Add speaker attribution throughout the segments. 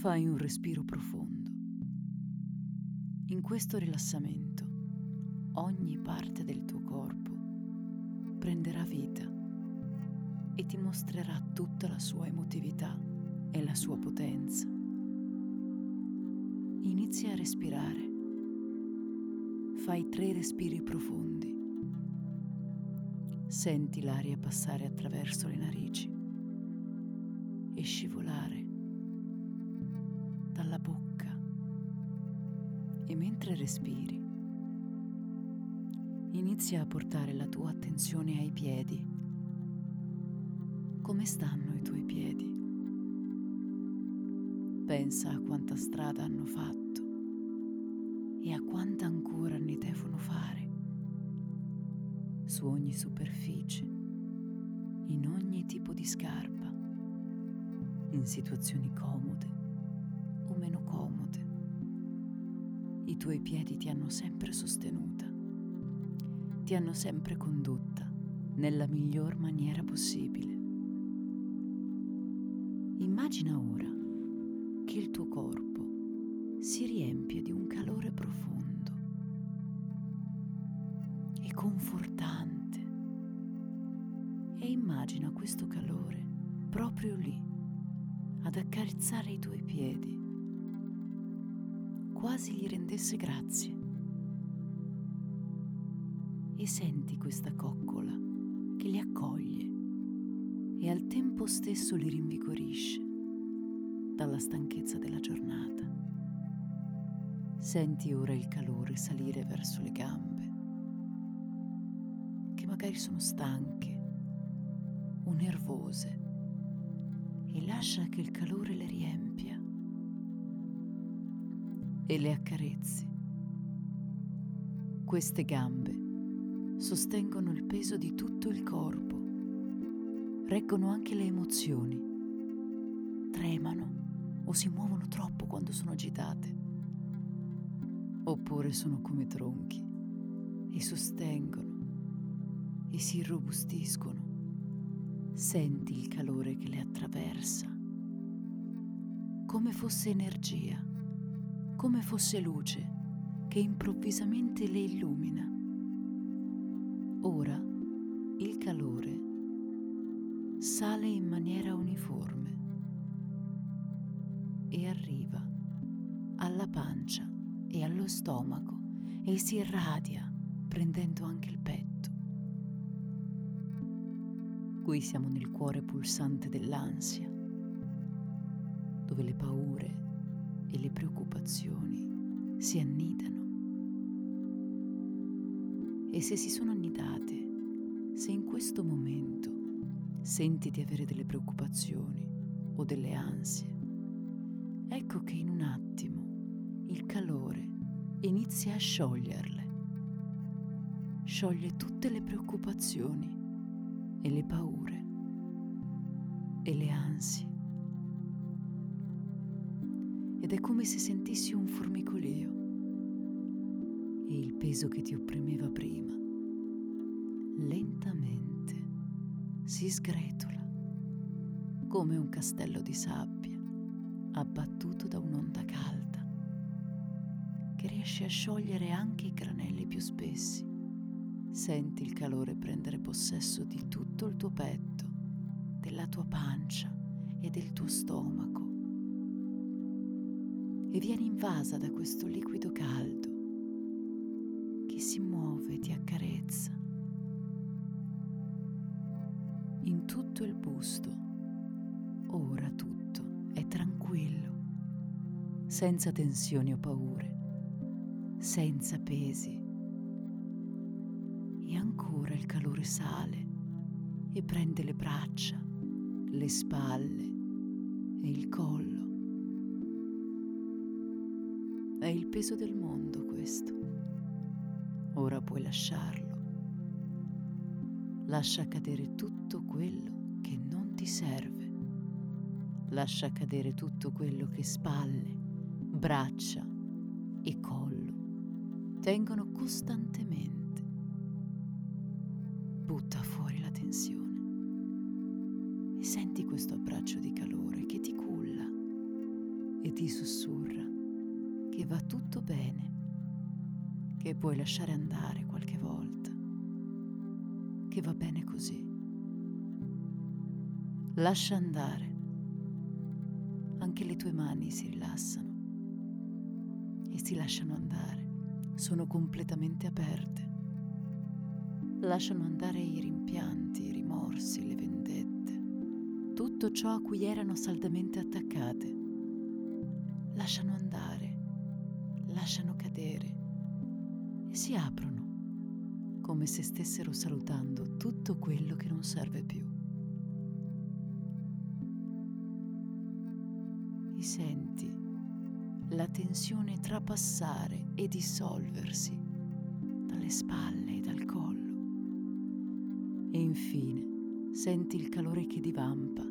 Speaker 1: Fai un respiro profondo. In questo rilassamento, ogni parte del tuo corpo prenderà vita e ti mostrerà tutta la sua emotività e la sua potenza. Inizia a respirare. Fai tre respiri profondi. Senti l'aria passare attraverso le narici e scivolare mentre respiri, inizia a portare la tua attenzione ai piedi. Come stanno i tuoi piedi? Pensa a quanta strada hanno fatto e a quanta ancora ne devono fare. Su ogni superficie, in ogni tipo di scarpa, in situazioni comode o meno comode. I tuoi piedi ti hanno sempre sostenuta, ti hanno sempre condotta nella miglior maniera possibile. Immagina ora che il tuo corpo si riempie di un calore profondo e confortante. E immagina questo calore proprio lì ad accarezzare i tuoi piedi, quasi gli rendesse grazie. E senti questa coccola che li accoglie e al tempo stesso li rinvigorisce dalla stanchezza della giornata. Senti ora il calore salire verso le gambe, che magari sono stanche o nervose e lascia che il calore le riempia e le accarezzi. Queste gambe sostengono il peso di tutto il corpo, reggono anche le emozioni, tremano o si muovono troppo quando sono agitate, oppure sono come tronchi e sostengono e si irrobustiscono. Senti il calore che le attraversa, come fosse energia, come fosse luce che improvvisamente le illumina. Ora il calore sale in maniera uniforme e arriva alla pancia e allo stomaco e si irradia prendendo anche il petto. Qui siamo nel cuore pulsante dell'ansia, dove le paure e le preoccupazioni si annidano. E se si sono annidate, se in questo momento senti di avere delle preoccupazioni o delle ansie, ecco che in un attimo il calore inizia a scioglierle. Scioglie tutte le preoccupazioni e le paure e le ansie. Ed è come se sentissi un formicolio e il peso che ti opprimeva prima lentamente si sgretola come un castello di sabbia abbattuto da un'onda calda che riesce a sciogliere anche i granelli più spessi. Senti il calore prendere possesso di tutto il tuo petto, della tua pancia e del tuo stomaco. E vieni invasa da questo liquido caldo che si muove e ti accarezza. In tutto il busto, ora tutto è tranquillo, senza tensioni o paure, senza pesi e ancora il calore sale e prende le braccia, le spalle e il collo. È il peso del mondo questo. Ora puoi lasciarlo. Lascia cadere tutto quello che non ti serve. Lascia cadere tutto quello che spalle, braccia e collo tengono costantemente. Butta fuori la tensione e senti questo abbraccio di calore che ti culla e ti sussurra che va tutto bene, che puoi lasciare andare qualche volta, che va bene così. Lascia andare anche le tue mani si rilassano e si lasciano andare, sono completamente aperte. Lasciano andare i rimpianti, i rimorsi, le vendette, tutto ciò a cui erano saldamente attaccate. Lasciano andare, come se stessero salutando tutto quello che non serve più. e senti la tensione trapassare e dissolversi dalle spalle e dal collo. E infine senti il calore che divampa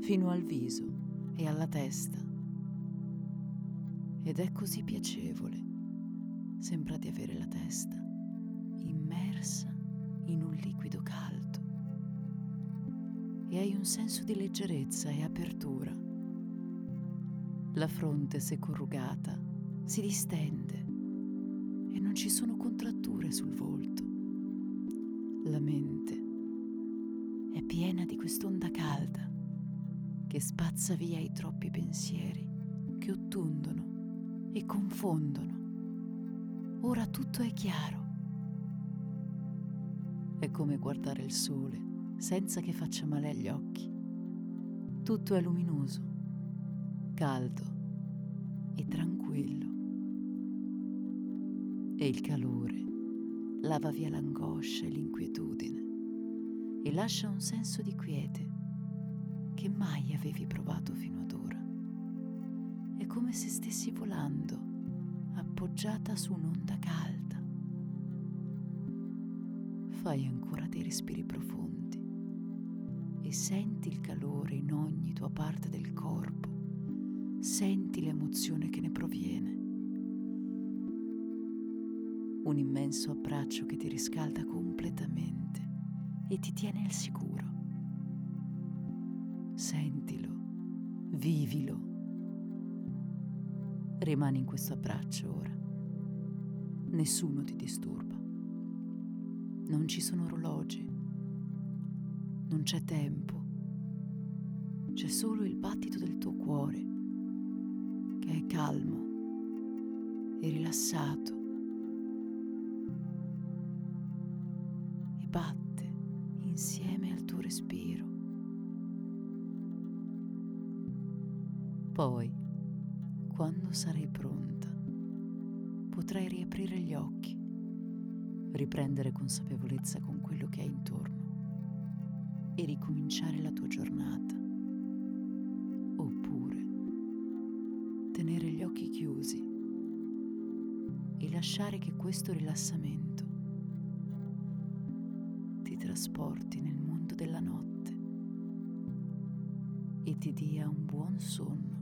Speaker 1: fino al viso e alla testa. Ed è così piacevole. Sembra di avere la testa immersa in un liquido caldo. E hai un senso di leggerezza e apertura la fronte, se corrugata, si distende e non ci sono contratture sul volto. La mente è piena di quest'onda calda che spazza via i troppi pensieri che ottundono e confondono. Ora tutto è chiaro. È come guardare il sole senza che faccia male agli occhi. Tutto è luminoso caldo e tranquillo. E il calore lava via l'angoscia e l'inquietudine e lascia un senso di quiete che mai avevi provato fino ad ora. È come se stessi volando, appoggiata su un'onda calda. Fai ancora dei respiri profondi e senti il calore in ogni tua parte del corpo senti l'emozione che ne proviene. Un immenso abbraccio che ti riscalda completamente e ti tiene al sicuro. Sentilo, vivilo. Rimani in questo abbraccio ora. Nessuno ti disturba. Non ci sono orologi. Non c'è tempo. C'è solo il battito del tuo cuore che è calmo e rilassato e batte insieme al tuo respiro. Poi, quando sarai pronta, potrai riaprire gli occhi, riprendere consapevolezza con quello che hai intorno e ricominciare la tua giornata tenere gli occhi chiusi e lasciare che questo rilassamento ti trasporti nel mondo della notte e ti dia un buon sonno.